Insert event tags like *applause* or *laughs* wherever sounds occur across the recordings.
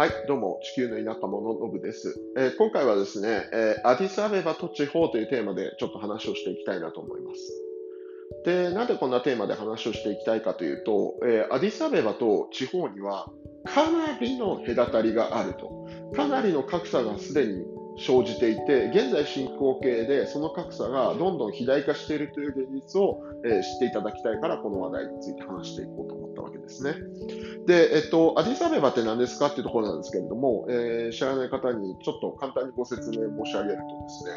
はい、どうも、地球の田舎者のぶです、えー、今回はですね、えー、アディスアベバと地方というテーマでちょっと話をしていきたいなと思います。で、なんでこんなテーマで話をしていきたいかというと、えー、アディスアベバと地方にはかなりの隔たりがあると。かなりの格差がすでに生じていて、現在進行形でその格差がどんどん肥大化しているという現実を、え、知っていただきたいから、この話題について話していこうと思ったわけですね。で、えっと、アディサベバって何ですかっていうところなんですけれども、えー、知らない方にちょっと簡単にご説明申し上げるとですね、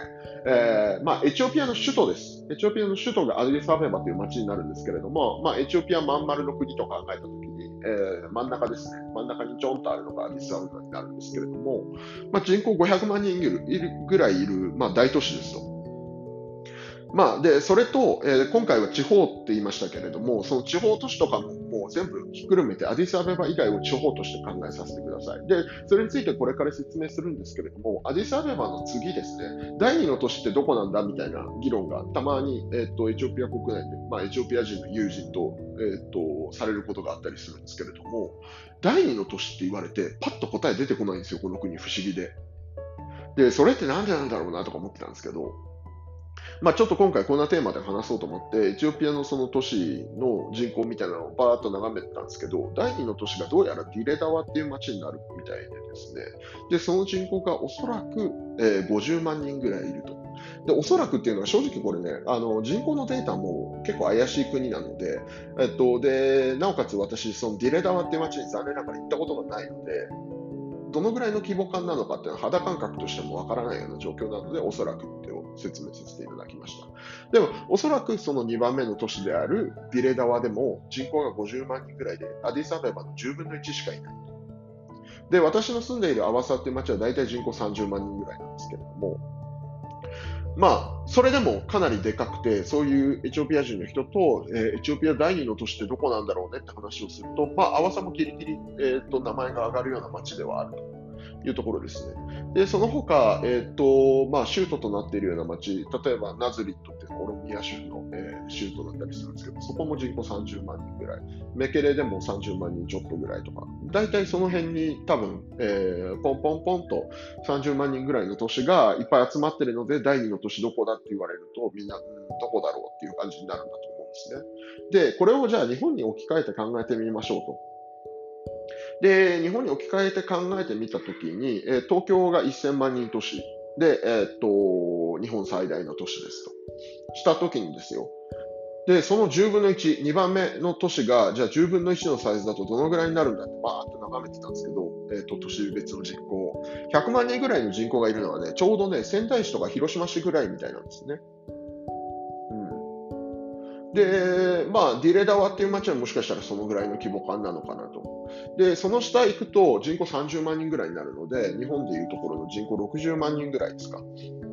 えー、まあ、エチオピアの首都です。エチオピアの首都がアディサベバという街になるんですけれども、まあ、エチオピアまん丸の国と考えたときに、えー、真ん中ですね、真ん中にちょんとあるのがアディサベバになるんですけれども、まあ、人口500万人いるぐらいいる、まあ、大都市ですと。まあ、で、それと、えー、今回は地方って言いましたけれども、その地方都市とかももう全部ひっくるめて、アディスアベバ以外を地方として考えさせてください。で、それについてこれから説明するんですけれども、アディスアベバの次ですね、第2の都市ってどこなんだみたいな議論がたまに、えーと、エチオピア国内で、まあ、エチオピア人の友人と,、えーと、されることがあったりするんですけれども、第2の都市って言われて、パッと答え出てこないんですよ、この国、不思議で。で、それってなんでなんだろうなとか思ってたんですけど、まあ、ちょっと今回こんなテーマで話そうと思って、エチオピアのその都市の人口みたいなのをバーッと眺めてたんですけど、第2の都市がどうやらディレダワっていう街になるみたいでですね、で、その人口がおそらく、えー、50万人ぐらいいると。で、おそらくっていうのは正直これね、あの人口のデータも結構怪しい国なので、えっと、で、なおかつ私、そのディレダワっていう街に残念ながら行ったことがないので、どのぐらいの規模感なのかっていうのは肌感覚としてもわからないような状況なので、おそらくって説明させていただきました。でも、おそらくその2番目の都市であるビレダワでも人口が50万人ぐらいで、アディサベバの10分の1しかいない。で、私の住んでいるアワサっていう町は大体人口30万人ぐらいなんですけれども、まあ、それでもかなりでかくて、そういうエチオピア人の人と、えー、エチオピア第二の都市ってどこなんだろうねって話をすると、まあ、アワサもギリギリ、えーと、名前が上がるような街ではあるというところですね。で、その他、えっ、ー、と、まあ、州都となっているような街、例えばナズリットってコロンビア州の、えー、州都だったりするんですけど、そこも人口30万人ぐらい、メケレでも30万人ちょっとぐらいとか、大体その辺に多分、えー、ポンポンポンと30万人ぐらいの都市がいっぱい集まってるので、第2の都市どこだって言われると、みんな、うん、どこだろうっていう感じになるんだと思うんですね。で、これをじゃあ日本に置き換えて考えてみましょうと。で、日本に置き換えて考えてみたときに、えー、東京が1000万人都市で、えー、っと、日本最大の都市ですと。したときにですよ。で、その10分の1、2番目の都市が、じゃあ10分の1のサイズだとどのぐらいになるんだってバーって眺めてたんですけど、えっ、と、都市別の人口。100万人ぐらいの人口がいるのはね、ちょうどね、仙台市とか広島市ぐらいみたいなんですね。で、まあ、ディレダワっていう街はもしかしたらそのぐらいの規模感なのかなと。で、その下行くと人口30万人ぐらいになるので、日本でいうところの人口60万人ぐらいですか。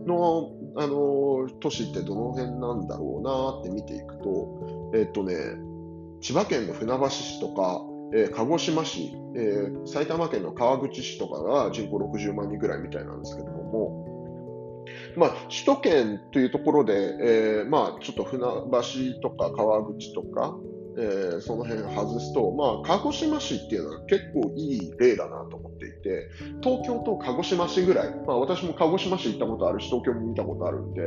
の、あの、都市ってどの辺なんだろうなって見ていくと、えっとね、千葉県の船橋市とか、えー、鹿児島市、えー、埼玉県の川口市とかが人口60万人ぐらいみたいなんですけども、まあ、首都圏というところで、えー、まあ、ちょっと船橋とか川口とか、えー、その辺外すと、まあ、鹿児島市っていうのは結構いい例だなと思っていて、東京と鹿児島市ぐらい、まあ、私も鹿児島市行ったことあるし、東京も見たことあるんで、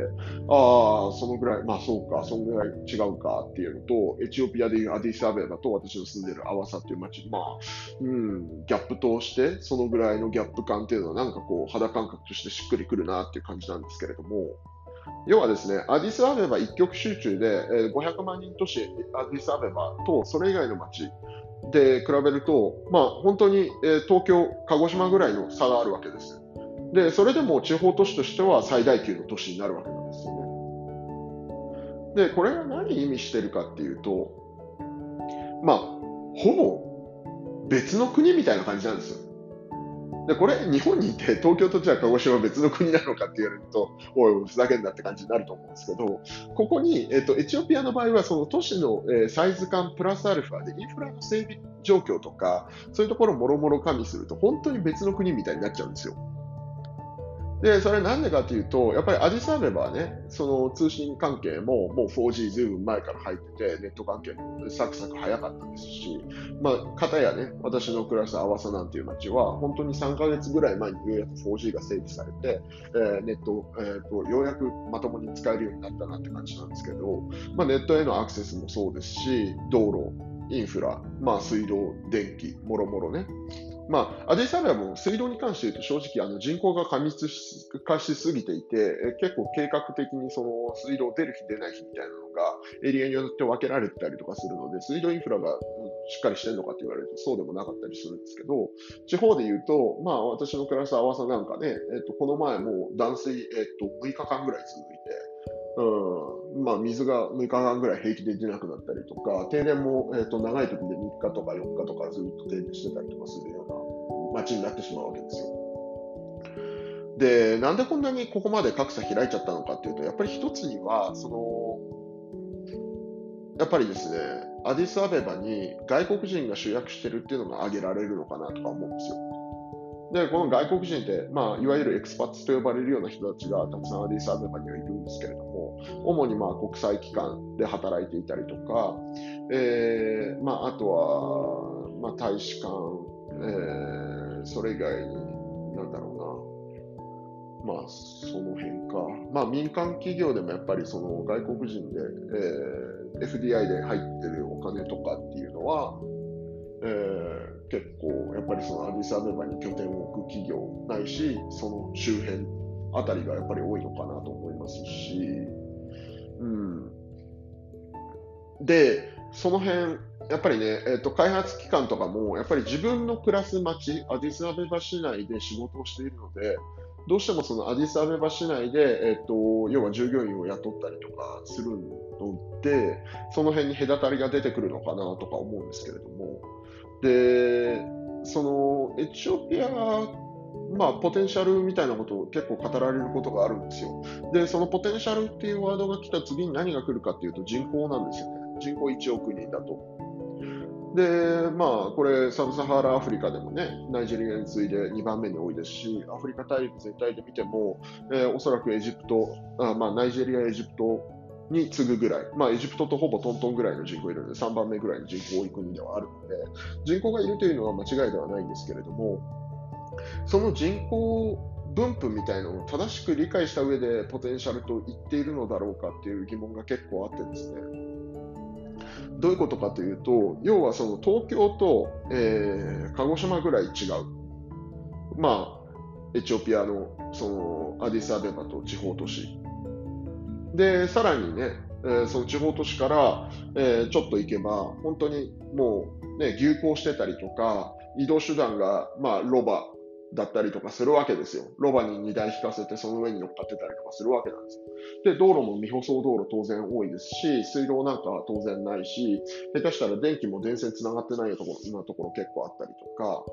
ああ、そのぐらい、まあそうか、そのぐらい違うかっていうのと、エチオピアでいうアディスアベバと私の住んでるアワサっていう街、まあ、うん、ギャップとして、そのぐらいのギャップ感っていうのは、なんかこう、肌感覚としてしっくりくるなっていう感じなんですけれども、要はですね、アディスアベバ一極集中で、え、500万人都市アディスアベバとそれ以外の街で比べると、まあ、本当に、え、東京、鹿児島ぐらいの差があるわけです。で、それでも地方都市としては最大級の都市になるわけなんですよね。で、これが何意味してるかっていうと、まあ、ほぼ別の国みたいな感じなんですよ。で、これ、日本にいて、東京とじゃあ鹿児島は別の国なのかって言われると、おい、ふざけんなって感じになると思うんですけど、ここに、えっ、と、エチオピアの場合は、その都市の、えー、サイズ感プラスアルファで、インフラの整備状況とか、そういうところをもろもろ加味すると、本当に別の国みたいになっちゃうんですよ。で、それなんでかというと、やっぱりアディサーベバはね、その通信関係ももう 4G ずいぶん前から入ってて、ネット関係もサクサク早かったですし、まあ、かたやね、私の暮らす阿波佐なんていう街は、本当に3ヶ月ぐらい前にようやく 4G が整備されて、えー、ネット、えーと、ようやくまともに使えるようになったなって感じなんですけど、まあ、ネットへのアクセスもそうですし、道路、インフラ、まあ、水道、電気、もろもろね、まあ、アディサベはも水道に関して言うと正直あの人口が過密化しすぎていて、結構計画的にその水道出る日出ない日みたいなのがエリアによって分けられてたりとかするので、水道インフラが、しっかりしてるのかって言われるとそうでもなかったりするんですけど、地方で言うと、まあ私の暮らす阿波さなんかね、えっと、この前も断水、えっと、6日間ぐらい続いて、うんまあ、水が6日間ぐらい平気で出なくなったりとか、停電も、えーと、長い時で3日とか4日とかずっと停電してたりとかするような街になってしまうわけですよ。で、なんでこんなにここまで格差開いちゃったのかっていうと、やっぱり一つには、その、やっぱりですね、アディスアベバに外国人が主役してるっていうのが挙げられるのかなとか思うんですよ。で、この外国人って、まあ、いわゆるエクスパッツと呼ばれるような人たちがたくさんアディスアベバにはいるんですけれども、主にまあ国際機関で働いていたりとか、えーまあ、あとは、まあ、大使館、えー、それ以外に、なんだろうな、まあ、その辺か、まあ、民間企業でもやっぱりその外国人で、えー、FDI で入ってるお金とかっていうのは、えー、結構やっぱりそのアディスアベバに拠点を置く企業ないし、その周辺あたりがやっぱり多いのかなと思いますし、うん。で、その辺、やっぱりね、えーと、開発機関とかも、やっぱり自分の暮らす街、アディスアベバ市内で仕事をしているので、どうしてもそのアディスアベバ市内で、えーと、要は従業員を雇ったりとかするので、その辺に隔たりが出てくるのかなとか思うんですけれども、で、そのエチオピアまあ、ポテンシャルみたいなことを結構語られることがあるんですよ。で、そのポテンシャルっていうワードが来た次に何が来るかっていうと人口なんですよね。人口1億人だと。で、まあ、これ、サブサハラアフリカでもね、ナイジェリアに次いで2番目に多いですし、アフリカ大陸全体で見ても、えー、おそらくエジプト、あまあ、ナイジェリア、エジプトに次ぐぐらい、まあ、エジプトとほぼトントンぐらいの人口いるので、3番目ぐらいの人口多い国ではあるので、人口がいるというのは間違いではないんですけれども、その人口分布みたいなのを正しく理解した上でポテンシャルと言っているのだろうかっていう疑問が結構あってですね。どういうことかというと、要はその東京と、えー、鹿児島ぐらい違う。まあ、エチオピアのそのアディスアベバと地方都市。で、さらにね、えー、その地方都市から、えー、ちょっと行けば、本当にもう、ね、牛行してたりとか、移動手段が、まあ、ロバだったりとかするわけですよ。ロバに荷台引かせてその上に乗っかってたりとかするわけなんですで、道路も未舗装道路当然多いですし、水道なんかは当然ないし、下手したら電気も電線繋がってないところ、なところ結構あったりとか、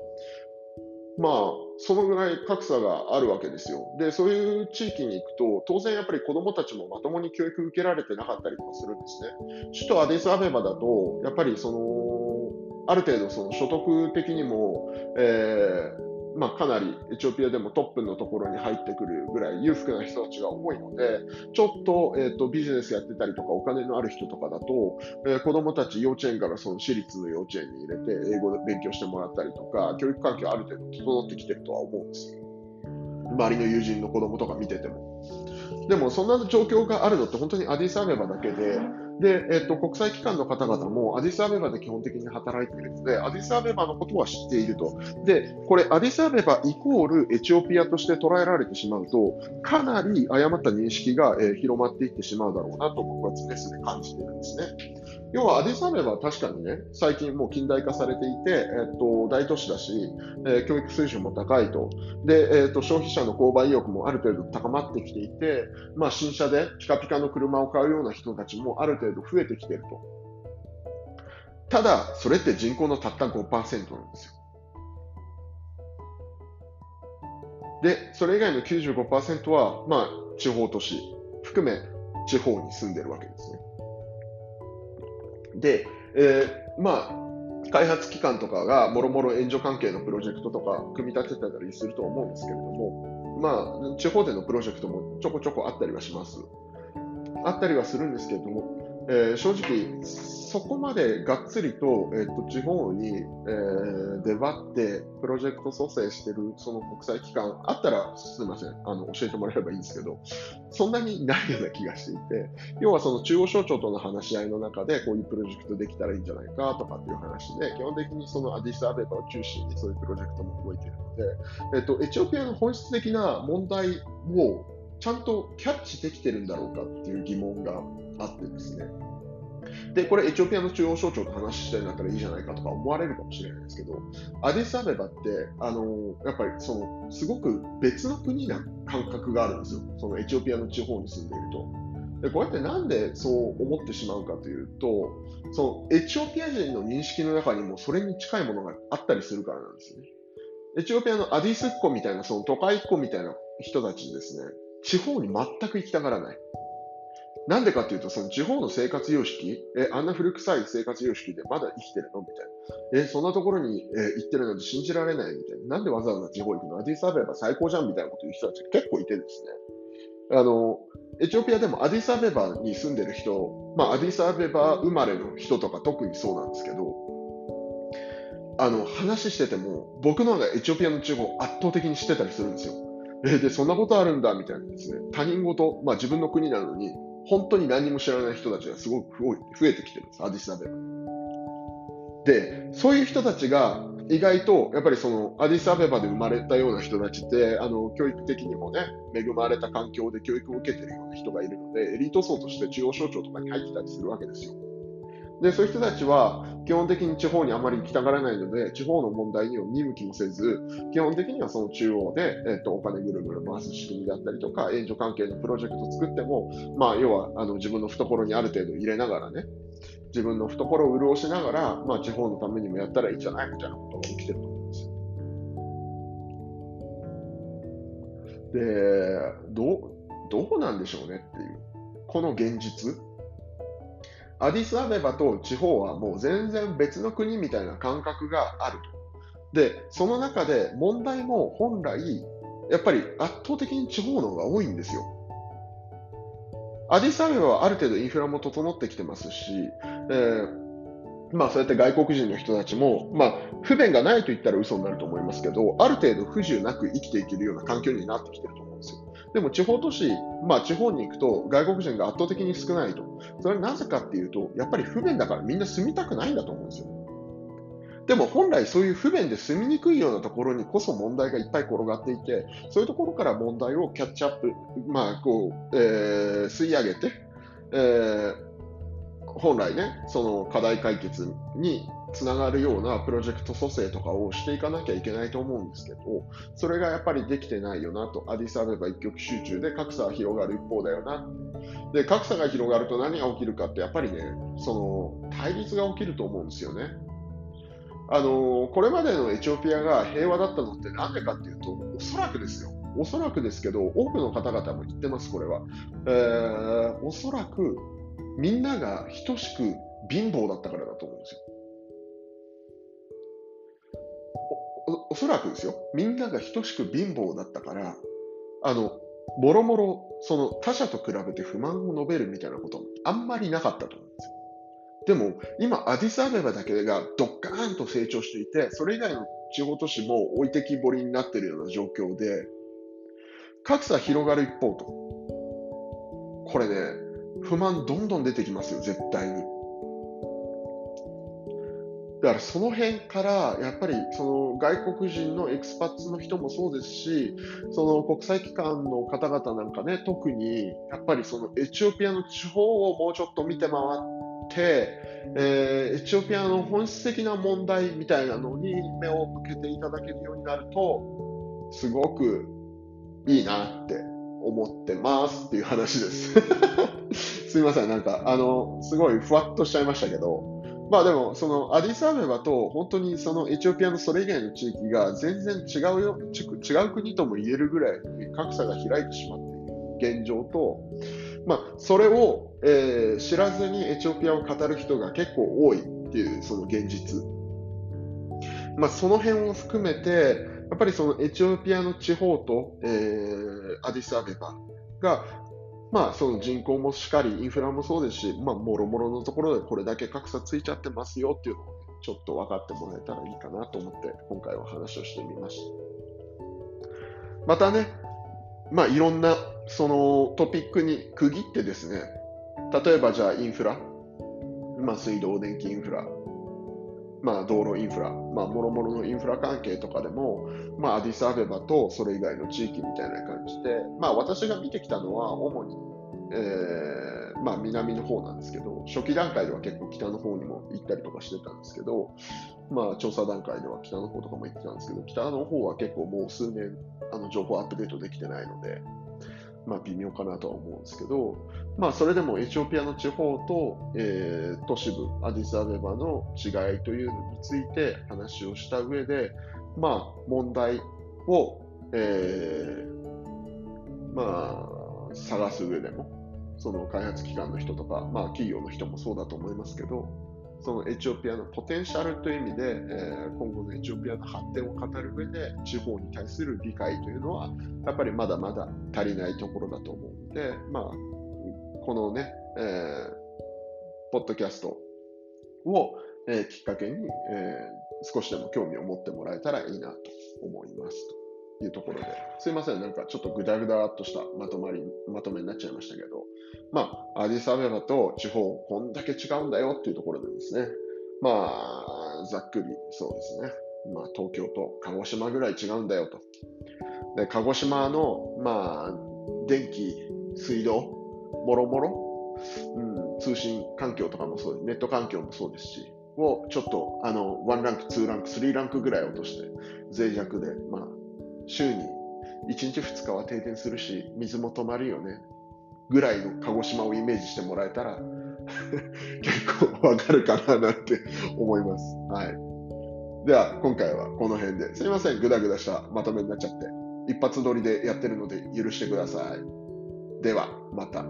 まあ、そのぐらい格差があるわけですよ。で、そういう地域に行くと、当然やっぱり子供たちもまともに教育受けられてなかったりとかするんですね。首都アディスアベバだと、やっぱりその、ある程度その所得的にも、えーまあ、かなりエチオピアでもトップのところに入ってくるぐらい裕福な人たちが多いので、ちょっと,、えーと、ビジネスやってたりとかお金のある人とかだと、えー、子供たち幼稚園からその私立の幼稚園に入れて英語で勉強してもらったりとか、教育環境ある程度整ってきてるとは思うんですよ。周りの友人の子供とか見てても。でもそんな状況があるのって本当にアディスアベバだけで、で、えっと、国際機関の方々もアディスアベバで基本的に働いているので、アディスアベバのことは知っていると。で、これ、アディスアベバイコールエチオピアとして捉えられてしまうと、かなり誤った認識が、えー、広まっていってしまうだろうなと僕は常々感じているんですね。要はアディサベバは確かにね、最近もう近代化されていて、えっと、大都市だし、えー、教育水準も高いと。で、えっと、消費者の購買意欲もある程度高まってきていて、まあ、新車でピカピカの車を買うような人たちもある程度増えてきてると。ただ、それって人口のたった5%なんですよ。で、それ以外の95%は、まあ、地方都市含め地方に住んでるわけですね。で、えー、まあ、開発機関とかがもろもろ援助関係のプロジェクトとか組み立てたりすると思うんですけれども、まあ、地方でのプロジェクトもちょこちょこあったりはします。あったりはするんですけれども、えー、正直、そこまでがっつりと,、えーと、地方に、えー、出張ってプロジェクト蘇生してるその国際機関あったらすみません。あの教えてもらえればいいんですけどそんなにないような気がしていて要はその中央省庁との話し合いの中でこういうプロジェクトできたらいいんじゃないかとかっていう話で基本的にそのアディスアベバを中心にそういうプロジェクトも動いているので、えーと、とエチオピアの本質的な問題をちゃんとキャッチできてるんだろうかっていう疑問があってですねで、これエチオピアの中央省庁と話してるんだったらいいじゃないかとか思われるかもしれないですけど、アディスアベバって、あのやっぱりそのすごく別の国な感覚があるんですよ。そのエチオピアの地方に住んでいると。でこうやってなんでそう思ってしまうかというと、そのエチオピア人の認識の中にもそれに近いものがあったりするからなんですよね。エチオピアのアディスっ子みたいな、その都会っ子みたいな人たちですね、地方に全く行きたがらない。なんでかっていうと、その地方の生活様式、え、あんな古臭い生活様式でまだ生きてるのみたいな。え、そんなところに、え行ってるなんて信じられないみたいな。なんでわざわざ地方行くの？アディスアベバ最高じゃんみたいなこと言う人たちが結構いてですね。あの、エチオピアでもアディスアベバに住んでる人、まあ、アディスアベバ生まれの人とか特にそうなんですけど、あの、話してても、僕の方がエチオピアの地方圧倒的に知ってたりするんですよ。えで、そんなことあるんだ、みたいなですね。他人事、まあ自分の国なのに、本当に何も知らない人たちがすごく増えてきてるんです、アディスアベバ。で、そういう人たちが意外と、やっぱりそのアディスアベバで生まれたような人たちって、あの教育的にもね、恵まれた環境で教育を受けてるような人がいるので、エリート層として中央省庁とかに入ってたりするわけですよ。で、そういう人たちは基本的に地方にあまり行きたがらないので、地方の問題には見向きもせず、基本的にはその中央で、えっと、お金ぐるぐる回す仕組みだったりとか、援助関係のプロジェクトを作っても、まあ、要はあの自分の懐にある程度入れながらね、自分の懐を潤しながら、まあ、地方のためにもやったらいいんじゃないみたいなことが起きてると思うんですよ。で、どう、どうなんでしょうねっていう。この現実。アディスアベバと地方はもう全然別の国みたいな感覚があると。で、その中で問題も本来、やっぱり圧倒的に地方の方が多いんですよ。アディスアベバはある程度インフラも整ってきてますし、えー、まあそうやって外国人の人たちも、まあ不便がないと言ったら嘘になると思いますけど、ある程度不自由なく生きていけるような環境になってきてると思で。も地方都市、まあ地方に行くと外国人が圧倒的に少ないと。それはなぜかっていうと、やっぱり不便だからみんな住みたくないんだと思うんですよ。でも本来そういう不便で住みにくいようなところにこそ問題がいっぱい転がっていて、そういうところから問題をキャッチアップ、まあこう、えー、吸い上げて、えー、本来ね、その課題解決につながるようなプロジェクト蘇生とかをしていかなきゃいけないと思うんですけど、それがやっぱりできてないよなと、アディスアベバ一極集中で格差が広がる一方だよな。で、格差が広がると何が起きるかって、やっぱりね、その対立が起きると思うんですよね。あのこれまでのエチオピアが平和だったのってなんでかっていうと、おそらくですよ。おそらくですけど、多くの方々も言ってます、これは。えー、おそらくみんなが等しく貧乏だったからだと思うんですよ。おそらくですよ、みんなが等しく貧乏だったから、あの、もろもろ、その他者と比べて不満を述べるみたいなこともあんまりなかったと思うんですよ。でも、今、アディスアベバだけがドッカーンと成長していて、それ以外の地方都市も置いてきぼりになっているような状況で、格差広がる一方と。これね、不満どんどん出てきますよ、絶対に。だからその辺からやっぱりその外国人のエクスパッツの人もそうですし、その国際機関の方々なんかね、特にやっぱりそのエチオピアの地方をもうちょっと見て回って、えー、エチオピアの本質的な問題みたいなのに目を向けていただけるようになると、すごくいいなって思ってますっていう話です。*laughs* すいません、なんか、あの、すごいふわっとしちゃいましたけど、まあでも、そのアディスアベバと本当にそのエチオピアのそれ以外の地域が全然違うよ違う国とも言えるぐらい格差が開いてしまっている現状と、まあ、それを、えー、知らずにエチオピアを語る人が結構多いっていうその現実。まあ、その辺を含めて、やっぱりそのエチオピアの地方と、えー、アディスアベバが、まあ、その人口もしっかり、インフラもそうですし、まあ、もろもろのところでこれだけ格差ついちゃってますよっていうのを、ちょっと分かってもらえたらいいかなと思って、今回は話をしてみました。またね、まあ、いろんなそのトピックに区切ってですね、例えばじゃあインフラ、まあ、水道、電気インフラ、まあ、道路インフラ、まあ、もろもろのインフラ関係とかでも、まあ、アディスアベバとそれ以外の地域みたいな感じで、まあ、私が見てきたのは主に、えーまあ、南の方なんですけど、初期段階では結構北の方にも行ったりとかしてたんですけど、まあ、調査段階では北の方とかも行ってたんですけど、北の方は結構もう数年あの情報アップデートできてないので、まあ、微妙かなとは思うんですけど、まあ、それでもエチオピアの地方と、えー、都市部アディスアベバの違いというのについて話をした上で、まあ、問題を、えー、まあ、探す上でも、その開発機関の人とか、まあ、企業の人もそうだと思いますけど、そのエチオピアのポテンシャルという意味で、えー、今後のエチオピアの発展を語る上で、地方に対する理解というのは、やっぱりまだまだ足りないところだと思うので、まあ、このね、えー、ポッドキャストを、えー、きっかけに、え、少しでも興味を持ってもらえたらいいなと思いますいうところで、すいません、なんかちょっとぐだぐだっとしたまとまり、まとめになっちゃいましたけど、まあ、アディサベバと地方、こんだけ違うんだよっていうところでですね、まあ、ざっくりそうですね、まあ、東京と鹿児島ぐらい違うんだよと。で、鹿児島の、まあ、電気、水道、もろもろ、うん、通信環境とかもそう、ネット環境もそうですし、をちょっと、あの、1ランク、2ランク、3ランクぐらい落として、脆弱で、まあ、週に1日2日は停電するし、水も止まるよね。ぐらいの鹿児島をイメージしてもらえたら *laughs* 結構わかるかななんて思います。はい。では、今回はこの辺で。すいません、ぐだぐだしたまとめになっちゃって。一発撮りでやってるので許してください。では、また。